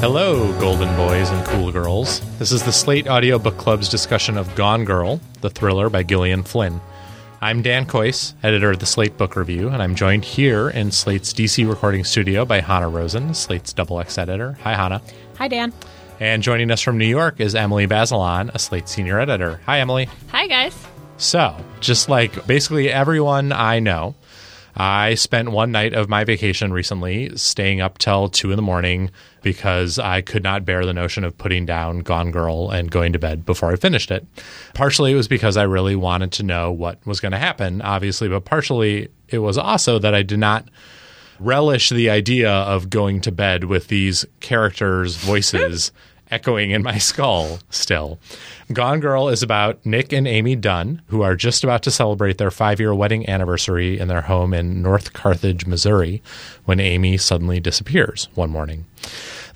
Hello, golden boys and cool girls. This is the Slate Audio Book Club's discussion of Gone Girl, the thriller by Gillian Flynn. I'm Dan Kois, editor of the Slate Book Review, and I'm joined here in Slate's DC recording studio by Hanna Rosin, Slate's Double X editor. Hi, Hanna. Hi, Dan. And joining us from New York is Emily Bazelon, a Slate senior editor. Hi, Emily. Hi, guys. So, just like basically everyone I know, I spent one night of my vacation recently staying up till two in the morning because I could not bear the notion of putting down Gone Girl and going to bed before I finished it. Partially it was because I really wanted to know what was going to happen, obviously, but partially it was also that I did not relish the idea of going to bed with these characters' voices echoing in my skull still. Gone Girl is about Nick and Amy Dunn, who are just about to celebrate their five year wedding anniversary in their home in North Carthage, Missouri, when Amy suddenly disappears one morning.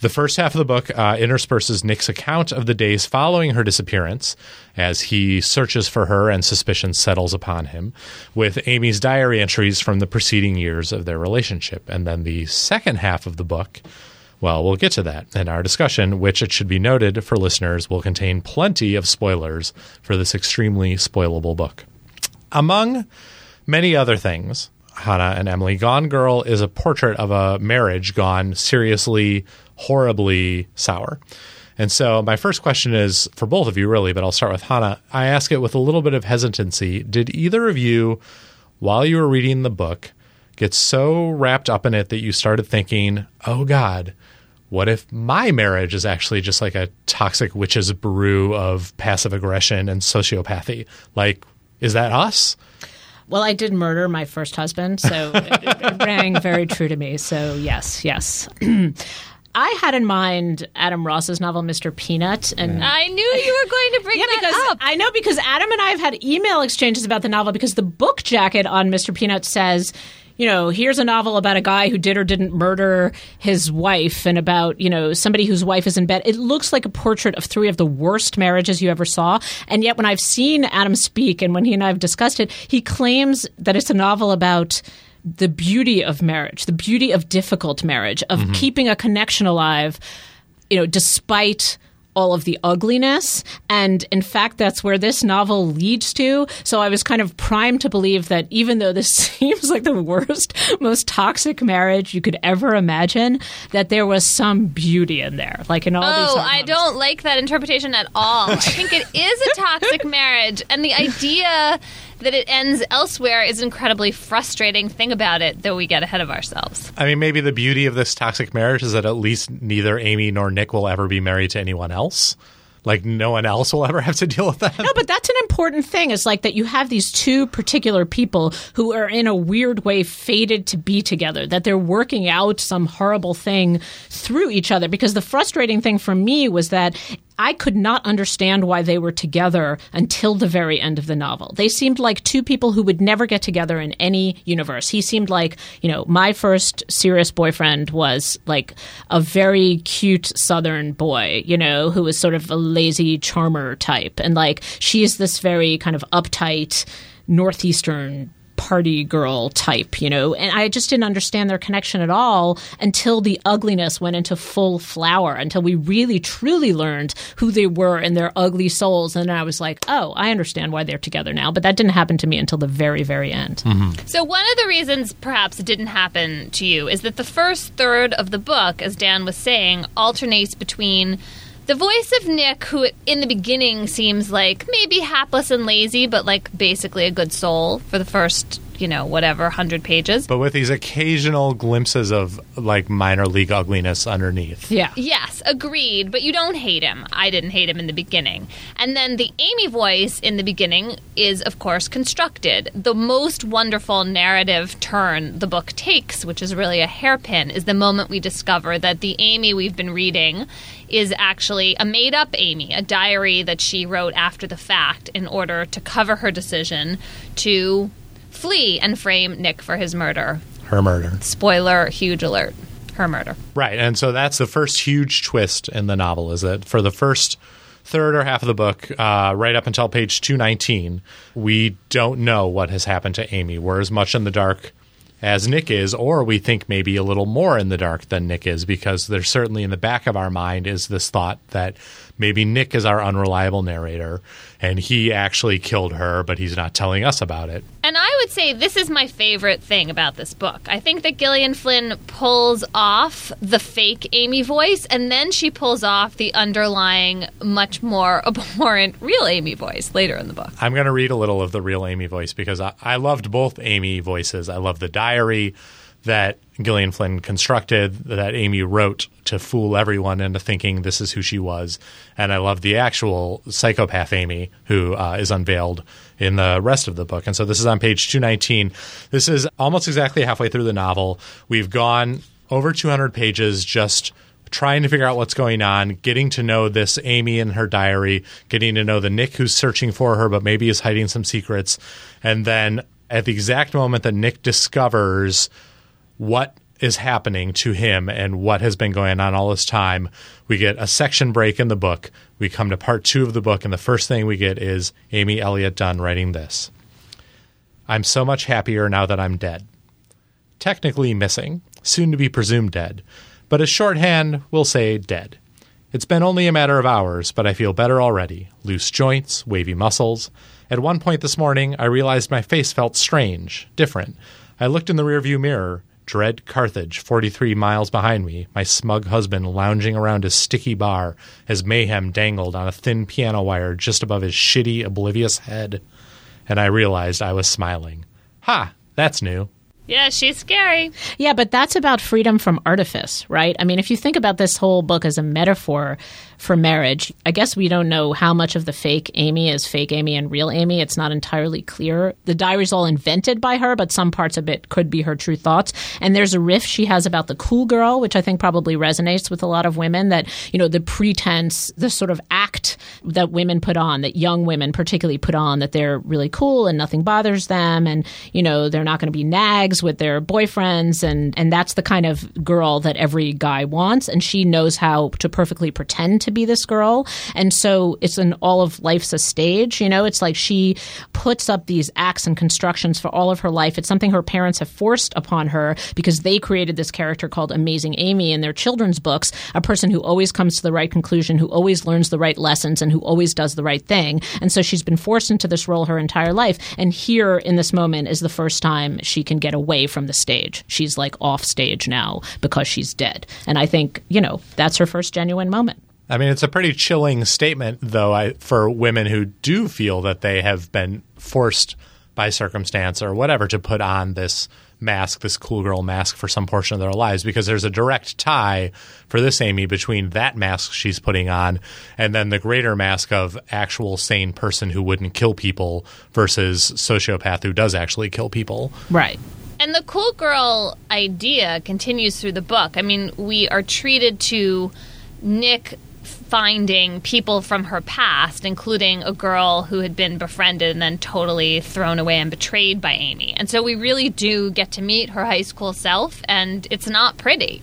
The first half of the book uh, intersperses Nick's account of the days following her disappearance as he searches for her and suspicion settles upon him, with Amy's diary entries from the preceding years of their relationship. And then the second half of the book well, we'll get to that in our discussion, which it should be noted for listeners will contain plenty of spoilers for this extremely spoilable book. Among many other things, Hanna and Emily, Gone Girl is a portrait of a marriage gone seriously, horribly sour. And so, my first question is for both of you, really, but I'll start with Hanna. I ask it with a little bit of hesitancy. Did either of you, while you were reading the book, get so wrapped up in it that you started thinking, oh God, what if my marriage is actually just like a toxic witch's brew of passive aggression and sociopathy? Like, is that us? Well, I did murder my first husband, so it, it rang very true to me. So, yes, yes. I had in mind Adam Ross's novel, Mr. Peanut, and I knew you were going to bring yeah, that because up. I know because Adam and I have had email exchanges about the novel because the book jacket on Mr. Peanut says you know, here's a novel about a guy who did or didn't murder his wife and about, you know, somebody whose wife is in bed. It looks like a portrait of three of the worst marriages you ever saw. And yet, when I've seen Adam speak and when he and I have discussed it, he claims that it's a novel about the beauty of marriage, the beauty of difficult marriage, of Mm-hmm. keeping a connection alive, you know, despite all of the ugliness. And in fact, that's where this novel leads to. So I was kind of primed to believe that even though this seems like the worst, most toxic marriage you could ever imagine, that there was some beauty in there. Like in all these. Oh, I don't like that interpretation at all. I think it is a toxic marriage, and the idea that it ends elsewhere is an incredibly frustrating thing about it, though we get ahead of ourselves. I mean, maybe the beauty of this toxic marriage is that at least neither Amy nor Nick will ever be married to anyone else. Like, no one else will ever have to deal with that. No, but that's an important thing. Is like that you have these two particular people who are in a weird way fated to be together, that they're working out some horrible thing through each other. Because the frustrating thing for me was that I could not understand why they were together until the very end of the novel. They seemed like two people who would never get together in any universe. He seemed like, you know, my first serious boyfriend was like a very cute southern boy, you know, who was sort of a lazy charmer type. And like she is this very kind of uptight northeastern party girl type, you know, and I just didn't understand their connection at all until the ugliness went into full flower, until we really truly learned who they were and their ugly souls. And I was like, oh, I understand why they're together now. But that didn't happen to me until the very, very end. So, one of the reasons perhaps it didn't happen to you is that the first third of the book, as Dan was saying, alternates between the voice of Nick, who in the beginning seems like maybe hapless and lazy, but like basically a good soul for the first, you know, whatever, 100 pages. But with these occasional glimpses of like minor league ugliness underneath. Yeah. Yes, agreed, but you don't hate him. I didn't hate him in the beginning. And then the Amy voice in the beginning is, of course, constructed. The most wonderful narrative turn the book takes, which is really a hairpin, is the moment we discover that the Amy we've been reading is actually a made up Amy, a diary that she wrote after the fact in order to cover her decision to flee and frame Nick for his murder. Her murder. Spoiler, huge alert. Her murder. Right. And so that's the first huge twist in the novel is that for the first third or half of the book, uh, right up until page 219, we don't know what has happened to Amy. We're as much in the dark as Nick is, or we think maybe a little more in the dark than Nick is, because there's certainly in the back of our mind is this thought that maybe Nick is our unreliable narrator and he actually killed her, but he's not telling us about it. And I would say this is my favorite thing about this book. I think that Gillian Flynn pulls off the fake Amy voice, and then she pulls off the underlying, much more abhorrent real Amy voice later in the book. I'm going to read a little of the real Amy voice because I, I loved both Amy voices. I love the diary that Gillian Flynn constructed, that Amy wrote to fool everyone into thinking this is who she was. And I love the actual psychopath Amy, who uh, is unveiled in the rest of the book. And so this is on page 219. This is almost exactly halfway through the novel. We've gone over 200 pages just trying to figure out what's going on, getting to know this Amy in her diary, getting to know the Nick who's searching for her, but maybe is hiding some secrets. And then at the exact moment that Nick discovers what is happening to him and what has been going on all this time. We get a section break in the book. We come to part two of the book, and the first thing we get is Amy Elliott Dunn writing this I'm so much happier now that I'm dead. Technically missing, soon to be presumed dead, but as shorthand, we'll say dead. It's been only a matter of hours, but I feel better already. Loose joints, wavy muscles. At one point this morning, I realized my face felt strange, different. I looked in the rearview mirror dread Carthage, 43 miles behind me, my smug husband lounging around his sticky bar as mayhem dangled on a thin piano wire just above his shitty, oblivious head. And I realized I was smiling. Ha! That's new. Yeah, she's scary. Yeah, but that's about freedom from artifice, right? I mean, if you think about this whole book as a metaphor for marriage, I guess we don't know how much of the fake Amy is fake Amy and real Amy. It's not entirely clear. The diary's all invented by her, but some parts of it could be her true thoughts. And there's a riff she has about the cool girl, which I think probably resonates with a lot of women that, you know, the pretense, the sort of act that women put on, that young women particularly put on, that they're really cool and nothing bothers them. And, you know, they're not going to be nags with their boyfriends and and that's the kind of girl that every guy wants and she knows how to perfectly pretend to be this girl and so it's in all of life's a stage you know it's like she puts up these acts and constructions for all of her life it's something her parents have forced upon her because they created this character called amazing amy in their children's books a person who always comes to the right conclusion who always learns the right lessons and who always does the right thing and so she's been forced into this role her entire life and here in this moment is the first time she can get away from the stage. She's like off stage now because she's dead. And I think, you know, that's her first genuine moment. I mean, it's a pretty chilling statement, though, I, for women who do feel that they have been forced by circumstance or whatever to put on this mask, this cool girl mask for some portion of their lives, because there's a direct tie for this Amy between that mask she's putting on and then the greater mask of actual sane person who wouldn't kill people versus sociopath who does actually kill people. Right. And the cool girl idea continues through the book. I mean, we are treated to Nick finding people from her past, including a girl who had been befriended and then totally thrown away and betrayed by Amy. And so we really do get to meet her high school self, and it's not pretty.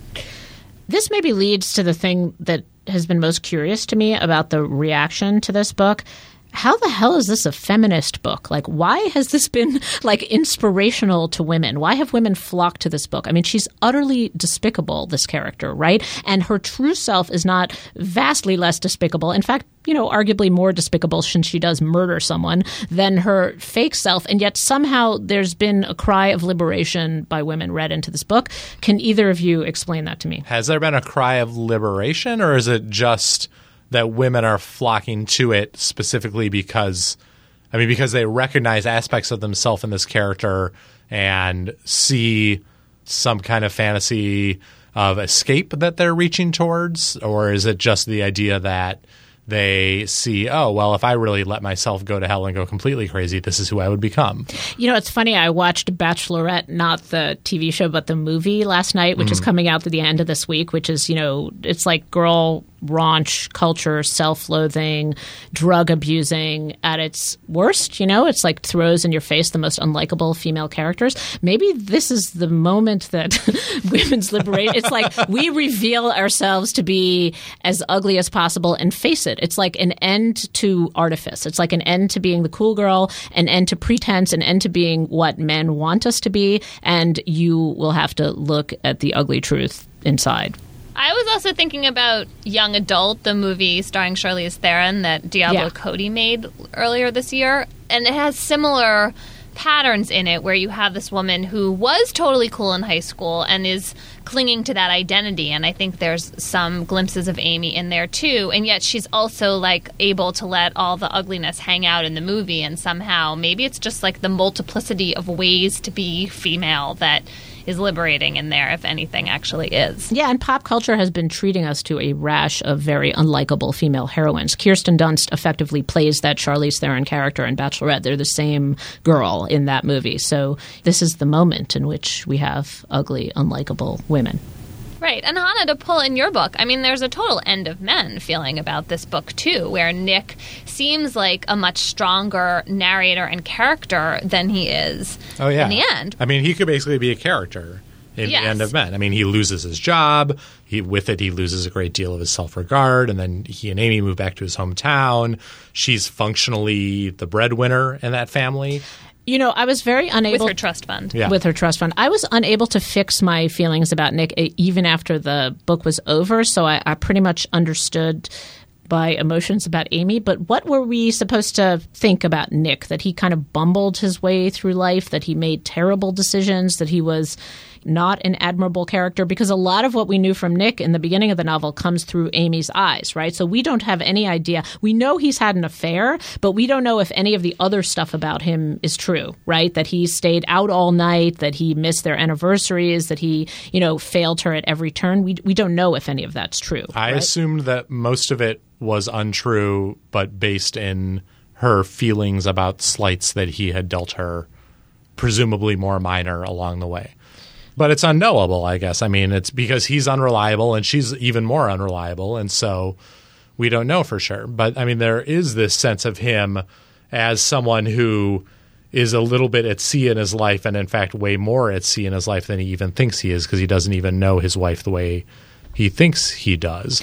This maybe leads to the thing that has been most curious to me about the reaction to this book how the hell is this a feminist book? Like, why has this been like inspirational to women? Why have women flocked to this book? I mean, she's utterly despicable, this character, right? And her true self is not vastly less despicable. In fact, you know, arguably more despicable since she does murder someone than her fake self. And yet somehow there's been a cry of liberation by women read into this book. Can either of you explain that to me? Has there been a cry of liberation, or is it just that women are flocking to it specifically because I mean because they recognize aspects of themselves in this character and see some kind of fantasy of escape that they're reaching towards? Or is it just the idea that they see, oh, well, if I really let myself go to hell and go completely crazy, this is who I would become? You know, it's funny. I watched Bachelorette, not the TV show, but the movie last night, which is mm. coming out at the end of this week, which is, you know, it's like girl raunch culture, self loathing, drug abusing at its worst. You know, it's like throws in your face the most unlikable female characters. Maybe this is the moment that women's liberation. It's like we reveal ourselves to be as ugly as possible and face it. It's like an end to artifice. It's like an end to being the cool girl, an end to pretense, an end to being what men want us to be. And you will have to look at the ugly truth inside. I was also thinking about Young Adult, the movie starring Charlize Theron that Diablo Yeah. Cody made earlier this year, and it has similar patterns in it where you have this woman who was totally cool in high school and is clinging to that identity and I think there's some glimpses of Amy in there too and yet she's also like able to let all the ugliness hang out in the movie and somehow maybe it's just like the multiplicity of ways to be female that is liberating in there if anything actually is. Yeah, and pop culture has been treating us to a rash of very unlikable female heroines. Kirsten Dunst effectively plays that Charlize Theron character in Bachelorette. They're the same girl in that movie. So this is the moment in which we have ugly, unlikable women. Right. And Hanna, to pull in your book, I mean, there's a total end of men feeling about this book, too, where Nick seems like a much stronger narrator and character than he is Oh yeah. in the end. I mean, he could basically be a character in Yes. the end of Men. I mean, he loses his job. He with it, he loses a great deal of his self regard, and then he and Amy move back to his hometown. She's functionally the breadwinner in that family. You know, I was very unable With unable her trust fund. Yeah. with her trust fund. I was unable to fix my feelings about Nick eh, even after the book was over. So I, I pretty much understood by emotions about Amy. But what were we supposed to think about Nick? That he kind of bumbled his way through life, that he made terrible decisions, that he was not an admirable character because a lot of what we knew from Nick in the beginning of the novel comes through Amy's eyes, right? So we don't have any idea. We know he's had an affair, but we don't know if any of the other stuff about him is true, right? That he stayed out all night, that he missed their anniversaries, that he, you know, failed her at every turn. We we don't know if any of that's true. I right? assumed that most of it was untrue, but based in her feelings about slights that he had dealt her, presumably more minor along the way. But it's unknowable, I guess. I mean, it's because he's unreliable and she's even more unreliable. And so we don't know for sure. But I mean, there is this sense of him as someone who is a little bit at sea in his life and, in fact, way more at sea in his life than he even thinks he is because he doesn't even know his wife the way he thinks he does.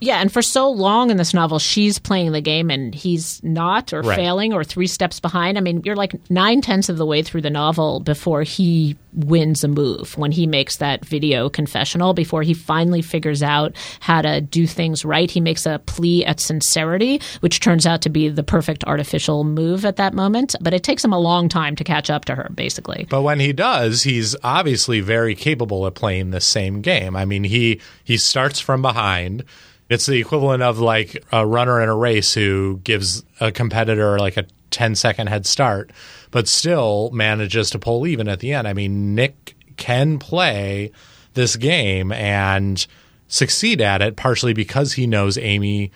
Yeah, and for so long in this novel, she's playing the game and he's not, or Right. failing, or three steps behind. I mean, you're like nine tenths of the way through the novel before he wins a move, when he makes that video confessional, before he finally figures out how to do things right. He makes a plea at sincerity, which turns out to be the perfect artificial move at that moment. But it takes him a long time to catch up to her, basically. But when he does, he's obviously very capable of playing the same game. I mean, he he starts from behind. It's the equivalent of like a runner in a race who gives a competitor like a 10 second head start, but still manages to pull even at the end. I mean, Nick can play this game and succeed at it partially because he knows Amy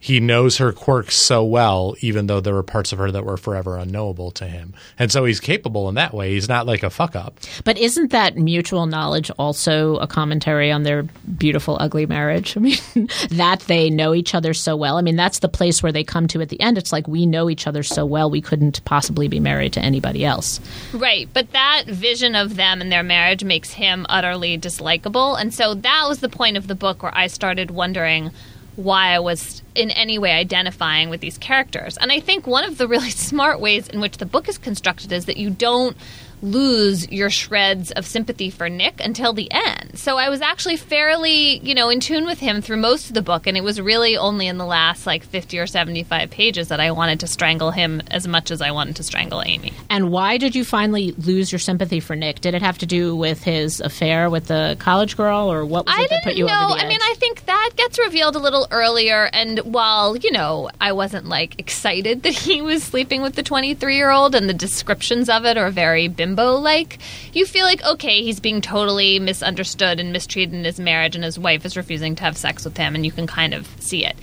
he knows her quirks so well, even though there were parts of her that were forever unknowable to him. And so he's capable in that way. He's not like a fuck up. But isn't that mutual knowledge also a commentary on their beautiful, ugly marriage? I mean, that they know each other so well. I mean, that's the place where they come to at the end. It's like we know each other so well, we couldn't possibly be married to anybody else. Right, but that vision of them and their marriage makes him utterly dislikable. And so that was the point of the book where I started wondering why I was in any way identifying with these characters. And I think one of the really smart ways in which the book is constructed is that you don't lose your shreds of sympathy for Nick until the end. So I was actually fairly, you know, in tune with him through most of the book and it was really only in the last like 50 or 75 pages that I wanted to strangle him as much as I wanted to strangle Amy. And why did you finally lose your sympathy for Nick? Did it have to do with his affair with the college girl, or what was I it that put you know. over the edge? I mean, I think that gets revealed a little earlier. And while you know, I wasn't like excited that he was sleeping with the 23 year old, and the descriptions of it are very bimbo like. You feel like, okay, he's being totally misunderstood and mistreated in his marriage, and his wife is refusing to have sex with him, and you can kind of see it.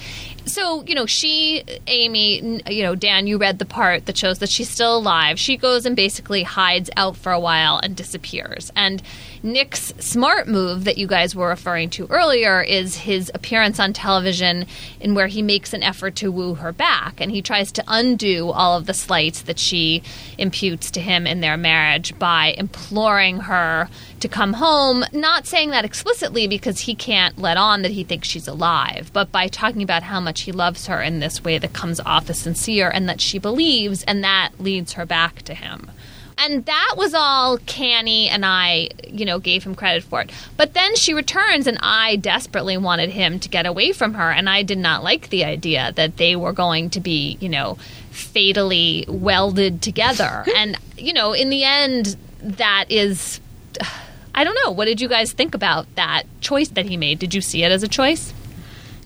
So, you know, she, Amy, you know, Dan, you read the part that shows that she's still alive. She goes and basically hides out for a while and disappears. And Nick's smart move that you guys were referring to earlier is his appearance on television in where he makes an effort to woo her back and he tries to undo all of the slights that she imputes to him in their marriage by imploring her to come home, not saying that explicitly because he can't let on that he thinks she's alive, but by talking about how much he loves her in this way that comes off as sincere and that she believes, and that leads her back to him. And that was all canny, and I, you know, gave him credit for it. But then she returns, and I desperately wanted him to get away from her, and I did not like the idea that they were going to be, you know, fatally welded together. and, you know, in the end, that is. I don't know. What did you guys think about that choice that he made? Did you see it as a choice?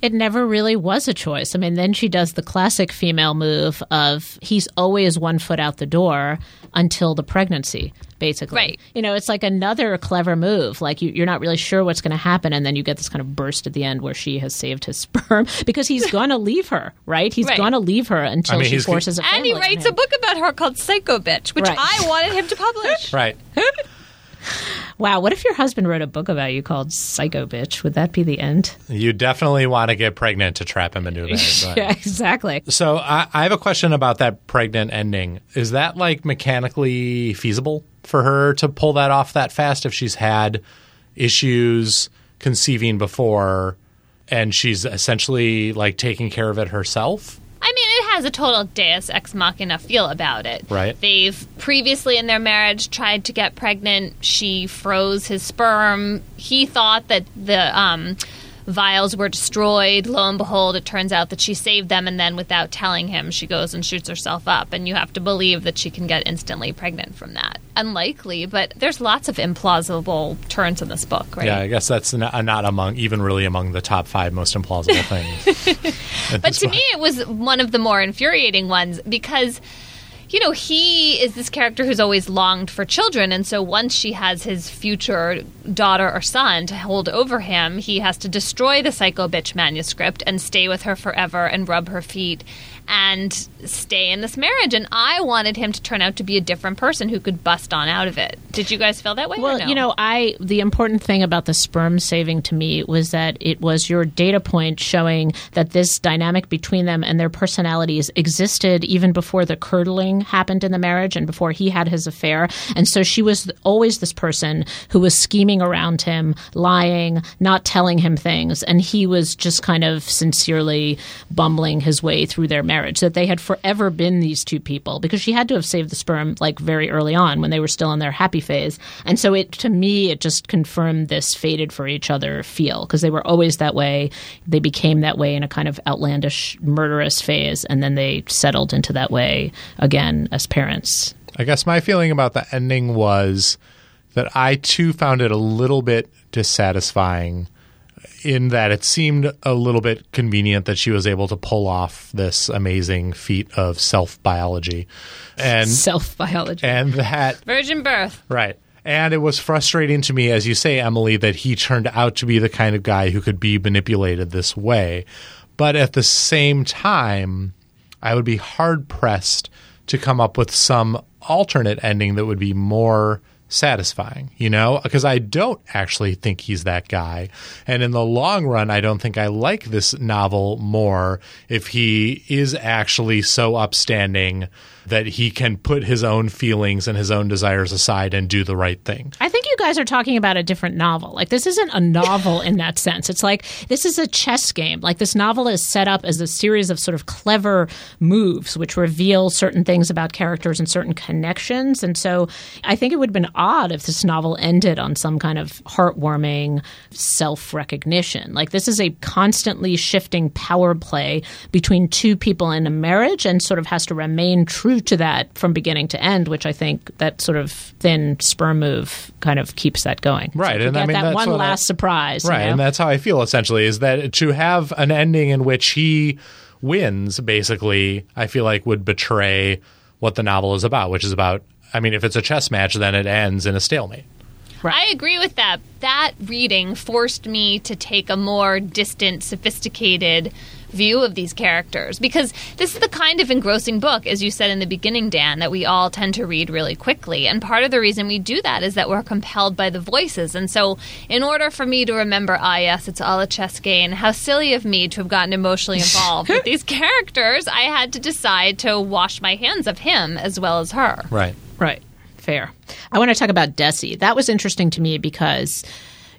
It never really was a choice. I mean, then she does the classic female move of he's always one foot out the door until the pregnancy, basically. Right. You know, it's like another clever move. Like you, you're not really sure what's going to happen, and then you get this kind of burst at the end where she has saved his sperm because he's going to leave her, right? He's Right. going to leave her until I mean, she he's- forces a And he writes a book about her called Psycho Bitch, which Right. I wanted him to publish. Right. Wow, what if your husband wrote a book about you called Psycho Bitch? Would that be the end? You definitely want to get pregnant to trap him into but- Yeah, exactly. So I, I have a question about that pregnant ending. Is that like mechanically feasible for her to pull that off that fast if she's had issues conceiving before and she's essentially like taking care of it herself? I mean, has a total deus ex machina feel about it. Right. They've previously in their marriage tried to get pregnant. She froze his sperm. He thought that the um, vials were destroyed. Lo and behold, it turns out that she saved them, and then without telling him, she goes and shoots herself up. And you have to believe that she can get instantly pregnant from that. Unlikely, but there's lots of implausible turns in this book, right? Yeah, I guess that's not, not among even really among the top five most implausible things. But to me, it was one of the more infuriating ones because, you know, he is this character who's always longed for children. And so once she has his future daughter or son to hold over him, he has to destroy the Psycho Bitch manuscript and stay with her forever and rub her feet and stay in this marriage. And I wanted him to turn out to be a different person who could bust on out of it. Did you guys feel that way? Well, no? you know, I the important thing about the sperm saving to me was that it was your data point showing that this dynamic between them and their personalities existed even before the curdling happened in the marriage and before he had his affair. And so she was always this person who was scheming around him, lying, not telling him things, and he was just kind of sincerely bumbling his way through their marriage. That they had forever been these two people because she had to have saved the sperm like very early on when they were still in their happy phase. And so it to me it just confirmed this fated for each other feel because they were always that way. They became that way in a kind of outlandish murderous phase and then they settled into that way again as parents. I guess my feeling about the ending was that I too found it a little bit dissatisfying in that it seemed a little bit convenient that she was able to pull off this amazing feat of self biology. And Self biology. and that virgin birth. Right. And it was frustrating to me, as you say, Emily, that he turned out to be the kind of guy who could be manipulated this way. But at the same time, I would be hard pressed to come up with some alternate ending that would be more satisfying, you know? Because I don't actually think he's that guy. And in the long run, I don't think I like this novel more if he is actually so upstanding that he can put his own feelings and his own desires aside and do the right thing. I think you guys are talking about a different novel. Like this isn't a novel in that sense. It's like this is a chess game. Like this novel is set up as a series of sort of clever moves which reveal certain things about characters and certain connections. And so I think it would have been odd if this novel ended on some kind of heartwarming self-recognition. Like this is a constantly shifting power play between two people in a marriage and sort of has to remain true to that from beginning to end, which I think that sort of thin sperm move kind of keeps that going. Right, So and I get mean, that that's one what I- last surprise. you Right, know? and that's how I feel essentially is that to have an ending in which he wins basically, I feel like would betray what the novel is about, which is about I mean, if it's a chess match, then it ends in a stalemate. Right. I agree with that. That reading forced me to take a more distant, sophisticated view of these characters because this is the kind of engrossing book, as you said in the beginning, Dan, that we all tend to read really quickly. And part of the reason we do that is that we're compelled by the voices. And so, in order for me to remember, ah, yes, it's all a chess game, how silly of me to have gotten emotionally involved with these characters, I had to decide to wash my hands of him as well as her. Right. Right. Fair. I want to talk about Desi. That was interesting to me because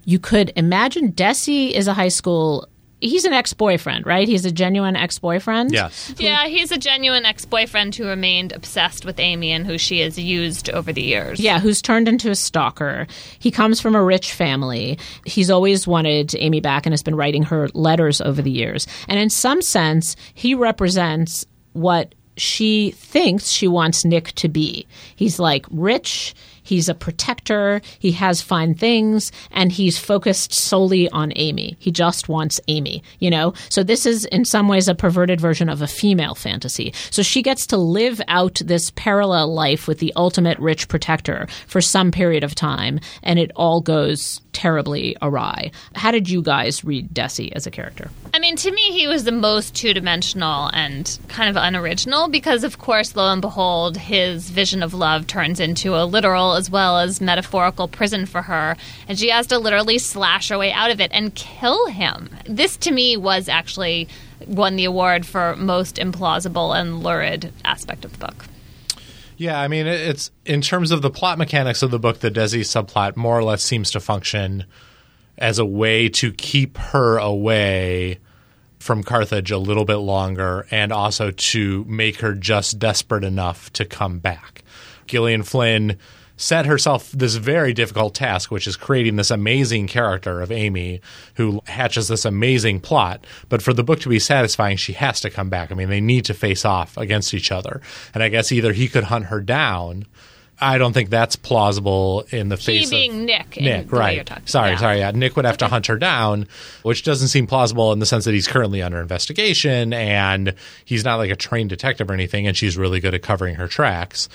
you could imagine Desi is a high school. He's an ex boyfriend, right? He's a genuine ex boyfriend. Yes. Yeah, he's a genuine ex boyfriend who remained obsessed with Amy and who she has used over the years. Yeah, who's turned into a stalker. He comes from a rich family. He's always wanted Amy back and has been writing her letters over the years. And in some sense, he represents what she thinks she wants Nick to be. He's like rich, he's a protector, he has fine things, and he's focused solely on Amy. He just wants Amy, you know? So this is in some ways a perverted version of a female fantasy. So she gets to live out this parallel life with the ultimate rich protector for some period of time, and it all goes terribly awry. How did you guys read Desi as a character? I mean, to me, he was the most two dimensional and kind of unoriginal because, of course, lo and behold, his vision of love turns into a literal as well as metaphorical prison for her, and she has to literally slash her way out of it and kill him. This, to me, was actually won the award for most implausible and lurid aspect of the book. Yeah, I mean, it's in terms of the plot mechanics of the book, the Desi subplot more or less seems to function as a way to keep her away from Carthage a little bit longer and also to make her just desperate enough to come back. Gillian Flynn set herself this very difficult task, which is creating this amazing character of Amy who hatches this amazing plot. But for the book to be satisfying, she has to come back. I mean, they need to face off against each other. And I guess either he could hunt her down. I don't think that's plausible in the He face being of Nick. in Nick, right? sorry, yeah. sorry. Yeah, Nick would have to hunt her down, which doesn't seem plausible in the sense that he's currently under investigation and he's not like a trained detective or anything, and she's really good at covering her tracks.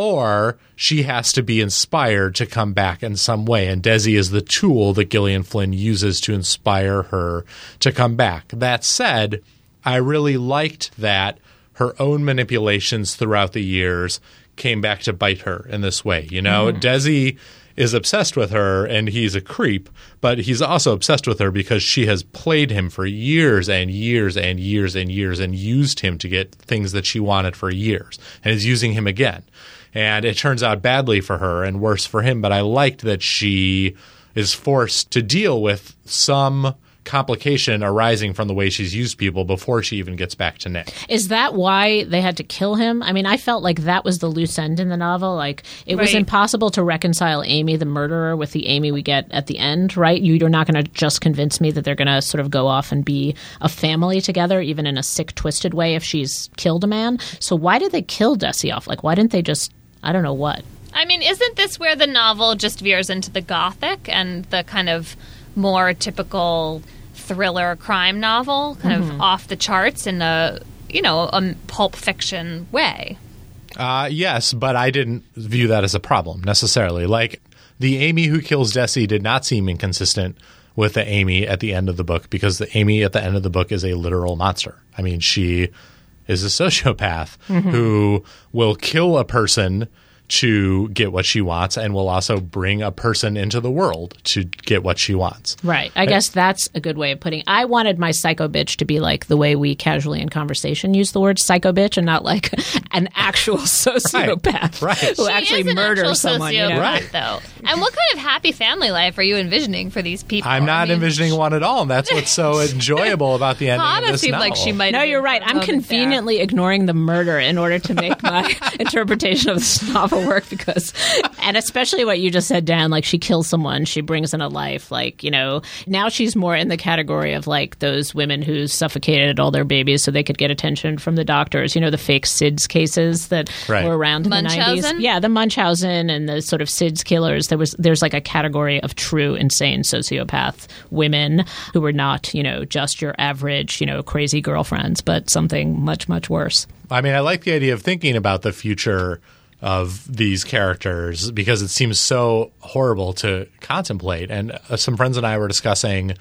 Or she has to be inspired to come back in some way, and Desi is the tool that Gillian Flynn uses to inspire her to come back. That said, I really liked that her own manipulations throughout the years came back to bite her in this way. You know, mm-hmm. Desi is obsessed with her and he's a creep, but he's also obsessed with her because she has played him for years and years and years and years and used him to get things that she wanted for years and is using him again. And it turns out badly for her and worse for him, but I liked that she is forced to deal with some complication arising from the way she's used people before she even gets back to Nick. Is that why they had to kill him? I mean, I felt like that was the loose end in the novel. Like it was impossible to reconcile Amy, the murderer, with the Amy we get at the end, right? You- You're not going to just convince me that they're going to sort of go off and be a family together, even in a sick, twisted way, if she's killed a man. So why did they kill Desi off? Like, why didn't they just? I don't know what. I mean, isn't this where the novel just veers into the gothic and the kind of more typical thriller crime novel, kind of off the charts in a you know a pulp fiction way? Uh, yes, but I didn't view that as a problem necessarily. Like the Amy who kills Desi did not seem inconsistent with the Amy at the end of the book because the Amy at the end of the book is a literal monster. I mean, she is a sociopath who will kill a person to get what she wants and will also bring a person into the world to get what she wants. Right. I guess that's a good way of putting. It. I wanted my psycho bitch to be like the way we casually in conversation use the word psycho bitch, and not like an actual sociopath Right. who She actually murders actual someone. You know? sociopath, Right. though. And what kind of happy family life are you envisioning for these people? I'm I not mean, envisioning one at all, and that's what's so enjoyable about the ending of Hanna this seemed novel. like she might. No, you're right. for a I'm moment there. conveniently ignoring the murder in order to make my interpretation of this novel work because, and especially what you just said, Dan, like she kills someone, she brings in a life. Like, you know, now she's more in the category of like those women who suffocated all their babies so they could get attention from the doctors. You know, the fake SIDS cases that Right. were around in the 90s. Yeah, the Munchausen and the sort of SIDS killers. There was, there's like a category of true insane sociopath women who were not, you know, just your average, you know, crazy girlfriends, but something much, much worse. I mean, I like the idea of thinking about the future of these characters because it seems so horrible to contemplate. And uh, some friends and I were discussing,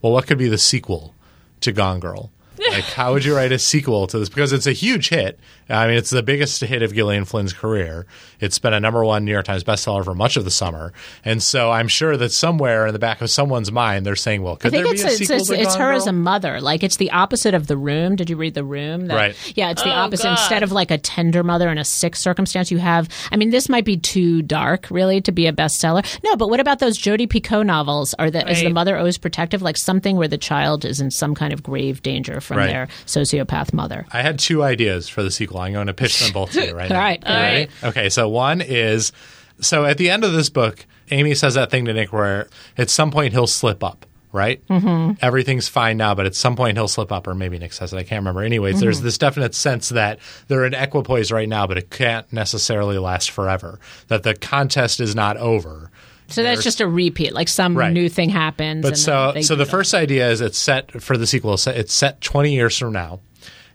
well, what could be the sequel to Gone Girl? Like, how would you write a sequel to this? Because it's a huge hit. I mean, it's the biggest hit of Gillian Flynn's career. It's been a number one New York Times bestseller for much of the summer. And so I'm sure that somewhere in the back of someone's mind, they're saying, well, I could think there it's be a it's, sequel it's, to it's Gone her Girl? as a mother. Like it's the opposite of the room. Did you read the room? That- Right. Yeah, it's the Oh, opposite. God. Instead of like a tender mother in a sick circumstance, you have. I mean, this might be too dark, really, to be a bestseller. No, but what about those Jodi Picoult novels? Are the is the mother always protective? Like something where the child is in some kind of grave danger from Right. their sociopath mother. I had two ideas for the sequel. I'm going to pitch them both to you right now. All right. You? Okay, so one is so at the end of this book, Amy says that thing to Nick where at some point he'll slip up, right? Mm-hmm. Everything's fine now, but at some point he'll slip up, or maybe Nick says it. I can't remember. Anyways, Mm-hmm. there's this definite sense that they're in equipoise right now, but it can't necessarily last forever. That the contest is not over. So that's just a repeat. Like some Right. new thing happens. But and so, so the first idea is it's set for the sequel. It's set 20 years from now,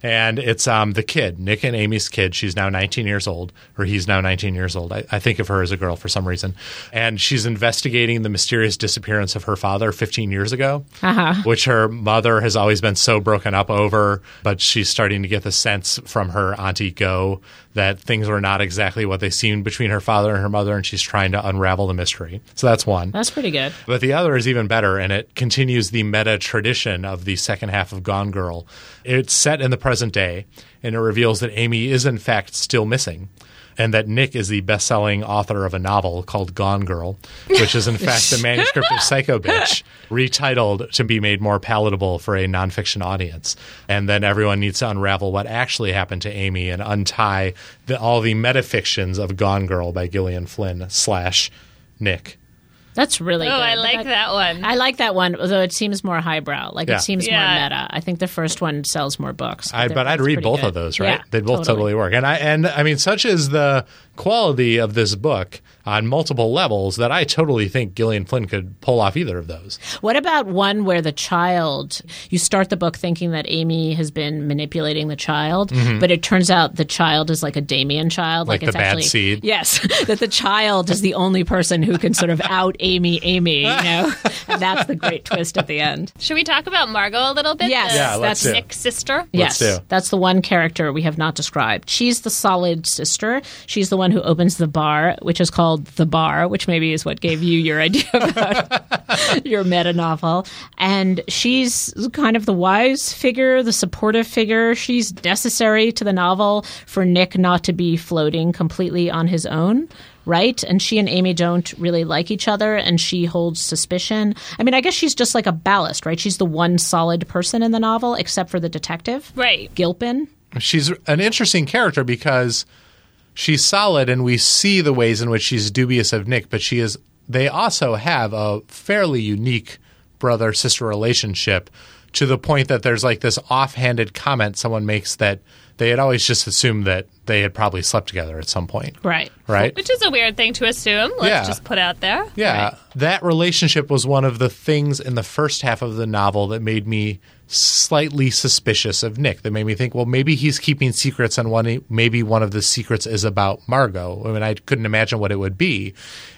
and it's um, the kid, Nick and Amy's kid. She's now 19 years old, or he's now 19 years old. I, I think of her as a girl for some reason, and she's investigating the mysterious disappearance of her father 15 years ago, Uh-huh. which her mother has always been so broken up over. But she's starting to get the sense from her auntie Go that things were not exactly what they seemed between her father and her mother, and she's trying to unravel the mystery. So that's one. That's pretty good. But the other is even better, and it continues the meta tradition of the second half of Gone Girl. It's set in the present day, and it reveals that Amy is in fact still missing, and that Nick is the best-selling author of a novel called Gone Girl, which is in fact the manuscript of Psycho Bitch, retitled to be made more palatable for a nonfiction audience. And then everyone needs to unravel what actually happened to Amy and untie the, all the metafictions of Gone Girl by Gillian Flynn slash Nick. That's really Oh, good. I like that one. I like that one, although it seems more highbrow. Like Yeah. it seems Yeah. more meta. I think the first one sells more books. I, but I'd read both good. of those, right? Yeah, They'd both totally. work. And I and I mean, such is the quality of this book on multiple levels that I totally think Gillian Flynn could pull off either of those. What about one where the child, you start the book thinking that Amy has been manipulating the child, but it turns out the child is like a Damien child. Mm-hmm. Like Like, it's the bad actually, seed. Yes. that the child is the only person who can sort of out Amy, Amy, you know? and that's the great twist at the end. Should we talk about Margot a little bit? Yes, The Yeah, let's. Nick's sister. Yes, do. that's the one character we have not described. She's the solid sister. She's the one who opens the bar, which is called the bar, which maybe is what gave you your idea about your meta novel. And she's kind of the wise figure, the supportive figure. She's necessary to the novel for Nick not to be floating completely on his own. Right? And she and Amy don't really like each other, and she holds suspicion. I mean, I guess she's just like a ballast, right? She's the one solid person in the novel, except for the detective. Right. Gilpin. She's an interesting character because she's solid and we see the ways in which she's dubious of Nick, but she is they also have a fairly unique brother sister relationship to the point that there's like this offhanded comment someone makes that they had always just assumed that they had probably slept together at some point. Right. Right? Which is a weird thing to assume. Let's Yeah. just put out there. Yeah, that relationship was one of the things in the first half of the novel that made me slightly suspicious of Nick. That made me think, well, maybe he's keeping secrets, and one maybe one of the secrets is about Margot. I mean, I couldn't imagine what it would be,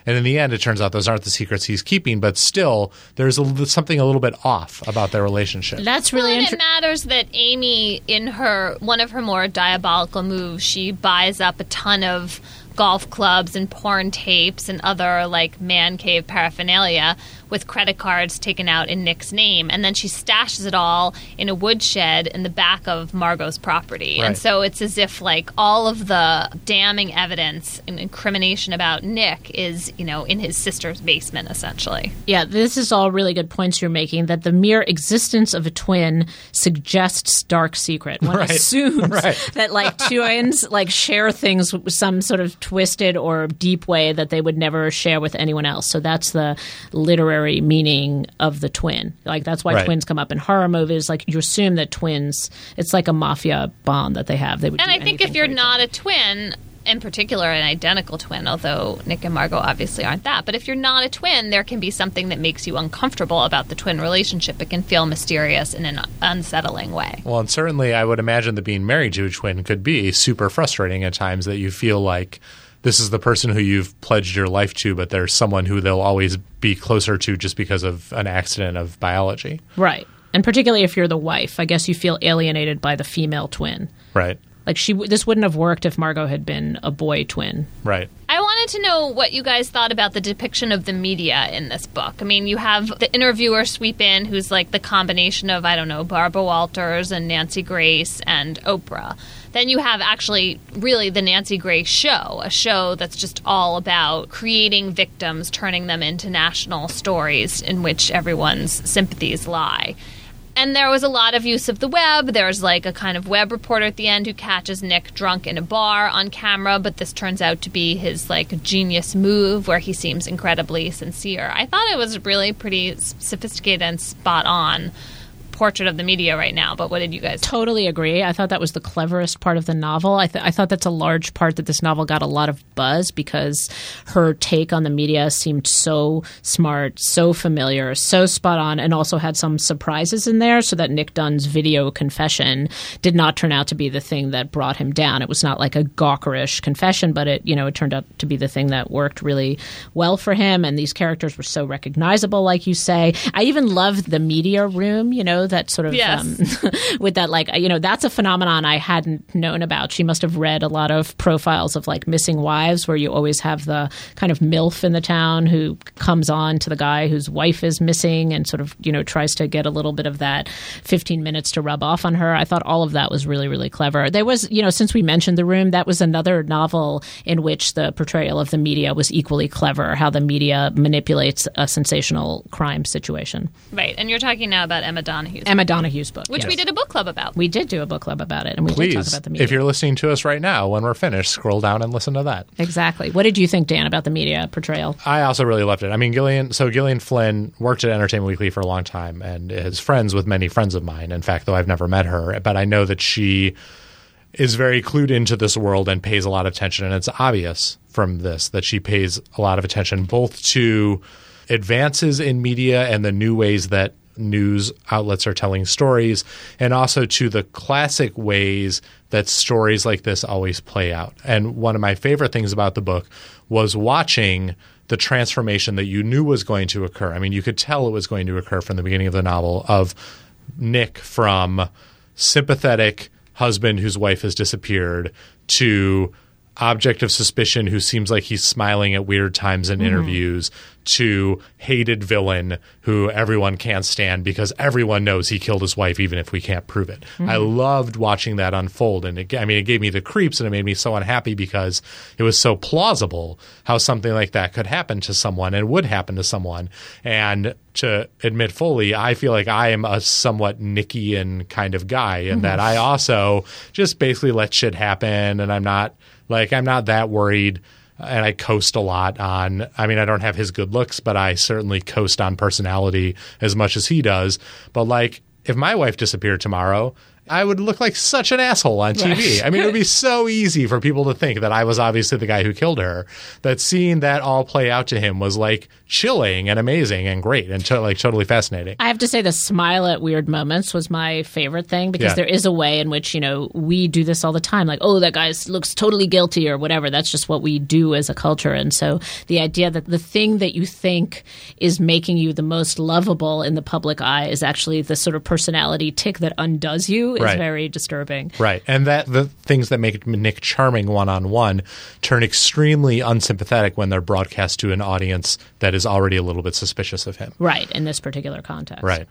and in the end, it turns out those aren't the secrets he's keeping. But still, there's a, something a little bit off about their relationship. That's Well, really and it interesting. matters that Amy, in her one of her more diabolical moves, she buys up a ton of golf clubs and porn tapes and other like man cave paraphernalia with credit cards taken out in Nick's name, and then she stashes it all in a woodshed in the back of Margot's property. Right. And so it's as if like all of the damning evidence and incrimination about Nick is, you know, in his sister's basement essentially. Yeah, this is all really good points you're making. That the mere existence of a twin suggests dark secret. One Right. assumes Right. that like twins like share things with some sort of twisted or deep way that they would never share with anyone else. So that's the literary meaning of the twin. Like that's why Right. twins come up in horror movies. Like you assume that twins, it's like a mafia bond that they have. They would. And I think if you're for each not a twin, in particular an identical twin, although Nick and Margot obviously aren't that, but if you're not a twin, there can be something that makes you uncomfortable about the twin relationship. It can feel mysterious in an unsettling way. Well, and certainly I would imagine that being married to a twin could be super frustrating at times that you feel like this is the person who you've pledged your life to, but there's someone who they'll always be closer to just because of an accident of biology. Right. And particularly if you're the wife, I guess you feel alienated by the female twin. Right. Like she, this wouldn't have worked if Margot had been a boy twin. Right. I wanted to know what you guys thought about the depiction of the media in this book. I mean, you have the interviewer sweep in, who's like the combination of, I don't know, Barbara Walters and Nancy Grace and Oprah. Then you have actually really the Nancy Grace show, a show that's just all about creating victims, turning them into national stories in which everyone's sympathies lie. And there was a lot of use of the web. There's like a kind of web reporter at the end who catches Nick drunk in a bar on camera, but this turns out to be his like genius move where he seems incredibly sincere. I thought it was really pretty sophisticated and spot on portrait of the media right now. But what did you guys? Totally agree. I thought that was the cleverest part of the novel. I, th- I thought that's a large part that this novel got a lot of buzz because her take on the media seemed so smart, so familiar, so spot on, and also had some surprises in there. So that Nick Dunne's video confession did not turn out to be the thing that brought him down. It was not like a gawkerish confession, but it you know it turned out to be the thing that worked really well for him. And these characters were so recognizable, like you say. I even loved the media room. You know that sort of Yes. um, with that like you know that's a phenomenon I hadn't known about. She must have read a lot of profiles of like missing wives where you always have the kind of milf in the town who comes on to the guy whose wife is missing and sort of you know tries to get a little bit of that 15 minutes to rub off on her. I thought all of that was really really clever. There was you know since we mentioned the room that was another novel in which the portrayal of the media was equally clever. How the media manipulates a sensational crime situation. Right, and you're talking now about Emma Donohue's, Emma Donoghue's book, which yes. we did a book club about. We did do a book club about it, and we did talk about the media. if you're listening to us right now, when we're finished, scroll down and listen to that. exactly. What did you think, Dan, about the media portrayal? I also really loved it. I mean, Gillian. So Gillian Flynn worked at Entertainment Weekly for a long time and is friends with many friends of mine. In fact, though I've never met her, but I know that she is very clued into this world and pays a lot of attention. And it's obvious from this that she pays a lot of attention both to advances in media and the new ways that news outlets are telling stories, and also to the classic ways that stories like this always play out. And one of my favorite things about the book was watching the transformation that you knew was going to occur. I mean, you could tell it was going to occur from the beginning of the novel of Nick from sympathetic husband whose wife has disappeared to object of suspicion who seems like he's smiling at weird times in mm-hmm. interviews to hated villain who everyone can't stand because everyone knows he killed his wife even if we can't prove it. I mm-hmm. loved watching that unfold and it, I mean it gave me the creeps and it made me so unhappy because it was so plausible how something like that could happen to someone and would happen to someone. And to admit fully I feel like I am a somewhat Nickian kind of guy in that mm-hmm. I also just basically let shit happen and I'm not like I'm not that worried and I coast a lot on I mean I don't have his good looks but I certainly coast on personality as much as he does. But like if my wife disappeared tomorrow I would look like such an asshole on TV. I mean, it would be so easy for people to think that I was obviously the guy who killed her. That seeing that all play out to him was like chilling and amazing and great and to, like totally fascinating. I have to say, the smile at weird moments was my favorite thing because Yeah. there is a way in which, you know, we do this all the time. Like, oh, that guy looks totally guilty or whatever. That's just what we do as a culture. And so the idea that the thing that you think is making you the most lovable in the public eye is actually the sort of personality tick that undoes you is Right. very disturbing. Right. And that the things that make Nick charming one on one turn extremely unsympathetic when they're broadcast to an audience that is already a little bit suspicious of him. Right, in this particular context. Right.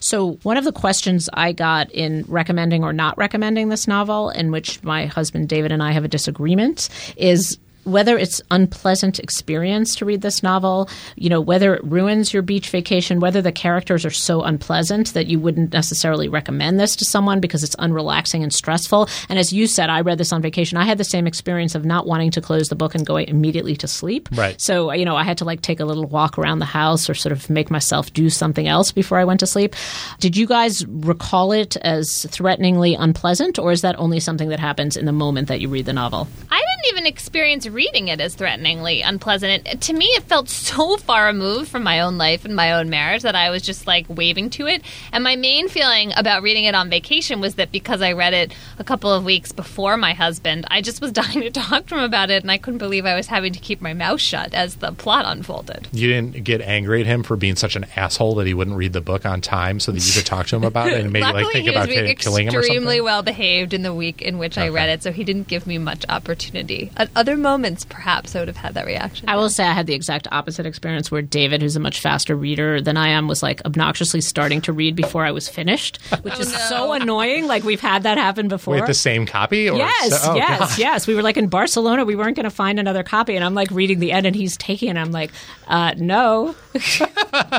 So, one of the questions I got in recommending or not recommending this novel, in which my husband David and I have a disagreement, is whether it's unpleasant experience to read this novel, you know, whether it ruins your beach vacation, whether the characters are so unpleasant that you wouldn't necessarily recommend this to someone because it's unrelaxing and stressful. And as you said, I read this on vacation. I had the same experience of not wanting to close the book and go immediately to sleep. Right. So, you know, I had to like take a little walk around the house or sort of make myself do something else before I went to sleep. Did you guys recall it as threateningly unpleasant, or is that only something that happens in the moment that you read the novel? I didn't didn't even experience reading it as threateningly unpleasant. It, to me, it felt so far removed from my own life and my own marriage that I was just like waving to it. And my main feeling about reading it on vacation was that because I read it a couple of weeks before my husband, I just was dying to talk to him about it, and I couldn't believe I was having to keep my mouth shut as the plot unfolded. You didn't get angry at him for being such an asshole that he wouldn't read the book on time so that you could talk to him about it and maybe Luckily, like think about ki- killing him or extremely well behaved in the week in which I read it, so he didn't give me much opportunity. At other moments, perhaps I would have had that reaction. I will say I had the exact opposite experience where David, who's a much faster reader than I am, was like obnoxiously starting to read before I was finished, which is so annoying. Like we've had that happen before. Wait, the same copy? Or Yes, so- oh, yes, God. yes. We were like in Barcelona. We weren't going to find another copy, and I'm like reading the end, and he's taking it. I'm like, uh, no.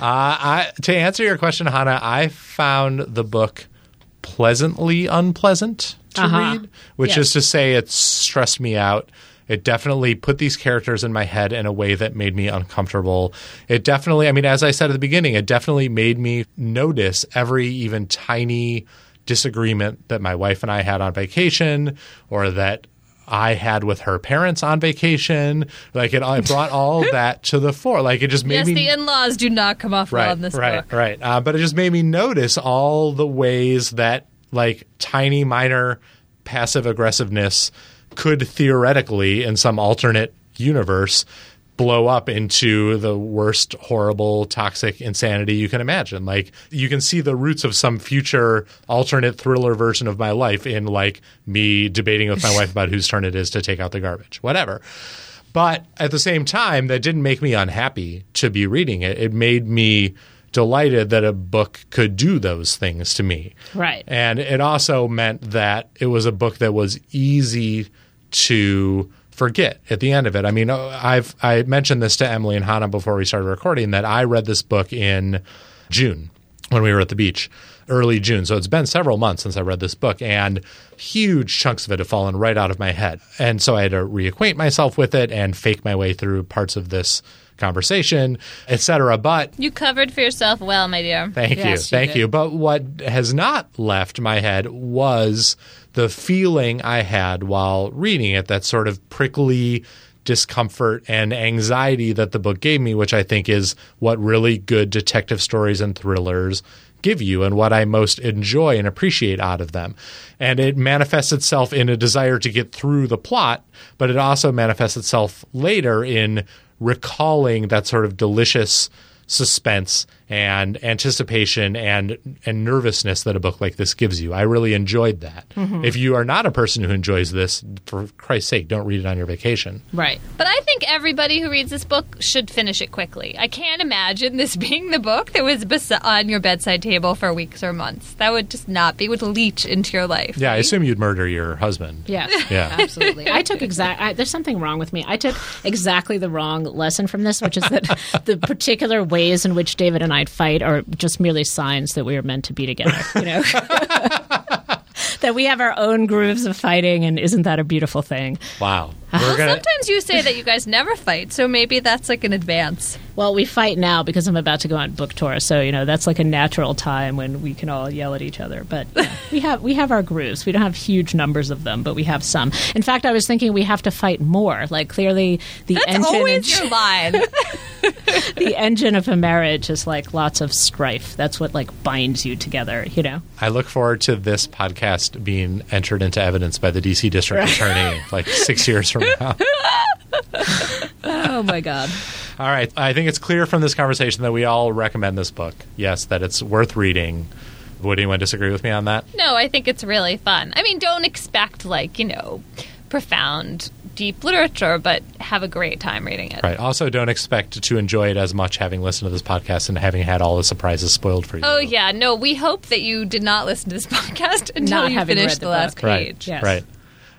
I, to answer your question, Hanna, I found the book pleasantly unpleasant to Uh-huh. read, which Yes. is to say it stressed me out. It definitely put these characters in my head in a way that made me uncomfortable. It definitely, I mean, as I said at the beginning, it definitely made me notice every even tiny disagreement that my wife and I had on vacation or that I had with her parents on vacation. Like it, it brought all that to the fore. Like it just made yes, me the in-laws do not come off well in this right, book. Right, Uh, but it just made me notice all the ways that like tiny minor passive aggressiveness could theoretically, in some alternate universe, blow up into the worst, horrible, toxic insanity you can imagine. Like you can see the roots of some future alternate thriller version of my life in like me debating with my wife about whose turn it is to take out the garbage, whatever. But at the same time, that didn't make me unhappy to be reading it. It made me delighted that a book could do those things to me. Right. And it also meant that it was a book that was easy to forget at the end of it. I mean, uh, I've I mentioned this to Emily and Hanna before we started recording that I read this book in June when we were at the beach, early June. So it's been several months since I read this book, and huge chunks of it have fallen right out of my head. And so I had to reacquaint myself with it and fake my way through parts of this conversation, etc. But You covered for yourself well, my dear. Thank Yes, you. you Thank did. you. But what has not left my head was the feeling I had while reading it that sort of prickly discomfort and anxiety that the book gave me, which I think is what really good detective stories and thrillers give you and what I most enjoy and appreciate out of them. And it manifests itself in a desire to get through the plot, but it also manifests itself later in recalling that sort of delicious suspense and anticipation and and nervousness that a book like this gives you. I really enjoyed that. Mm-hmm. If you are not a person who enjoys this, for Christ's sake, don't read it on your vacation. Right. But I think everybody who reads this book should finish it quickly. I can't imagine this being the book that was bes- on your bedside table for weeks or months. That would just not be, it would leach into your life. Yeah, I assume you'd murder your husband. Yes. Yeah. Absolutely. I took exact. There's something wrong with me. I took exactly the wrong lesson from this, which is that the particular ways in which David and I fight are just merely signs that we are meant to be together. You know. that we have our own grooves of fighting, and isn't that a beautiful thing? Wow. Well, gonna sometimes you say that you guys never fight, so maybe that's like an advance. Well, we fight now because I'm about to go on book tour, so you know that's like a natural time when we can all yell at each other. But yeah, we have we have our grooves. We don't have huge numbers of them, but we have some. In fact, I was thinking we have to fight more. Like clearly, the That's engine always your line. the engine of a marriage is like lots of strife. That's what like binds you together. You know. I look forward to this podcast being entered into evidence by the DC District Attorney like six years from now. Oh my God. All right. I think it's clear from this conversation that we all recommend this book. Yes, that it's worth reading. Would anyone disagree with me on that? no, I think it's really fun. I mean, don't expect like, you know, profound, deep literature, but have a great time reading it. Right. Also, don't expect to enjoy it as much having listened to this podcast and having had all the surprises spoiled for you. Oh yeah, no. We hope that you did not listen to this podcast until Not you finished the the, last book. Right. page. Yes. Right.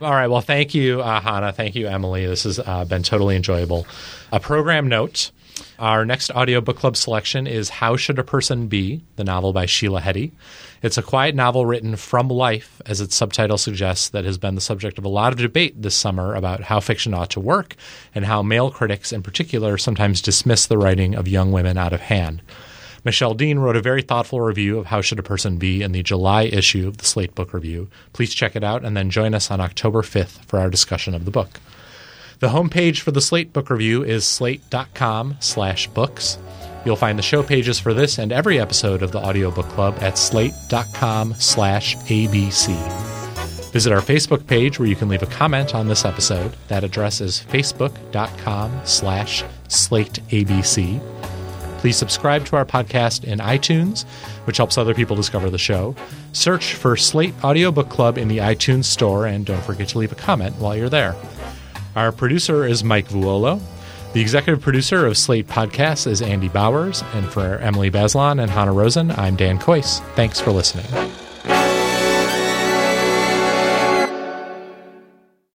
All right. Well, thank you, uh, Hanna. Thank you, Emily. This has uh, been totally enjoyable. A program note. Our next audio book club selection is How Should a Person Be? The novel by Sheila Heti. It's a quiet novel written from life, as its subtitle suggests, that has been the subject of a lot of debate this summer about how fiction ought to work and how male critics in particular sometimes dismiss the writing of young women out of hand. Michelle Dean wrote a very thoughtful review of How Should a Person Be in the July issue of the Slate Book Review. Please check it out and then join us on October 5th for our discussion of the book. The homepage for the Slate Book Review is slate.com slash books. You'll find the show pages for this and every episode of the Audiobook Club at slate.com slash abc. Visit our Facebook page where you can leave a comment on this episode. That address is facebook.com slash slateabc. Please subscribe to our podcast in iTunes, which helps other people discover the show. Search for Slate Audiobook Club in the iTunes store, and don't forget to leave a comment while you're there. Our producer is Mike Vuolo. The executive producer of Slate Podcasts is Andy Bowers. And for Emily Bazelon and Hanna Rosin, I'm Dan Kois. Thanks for listening.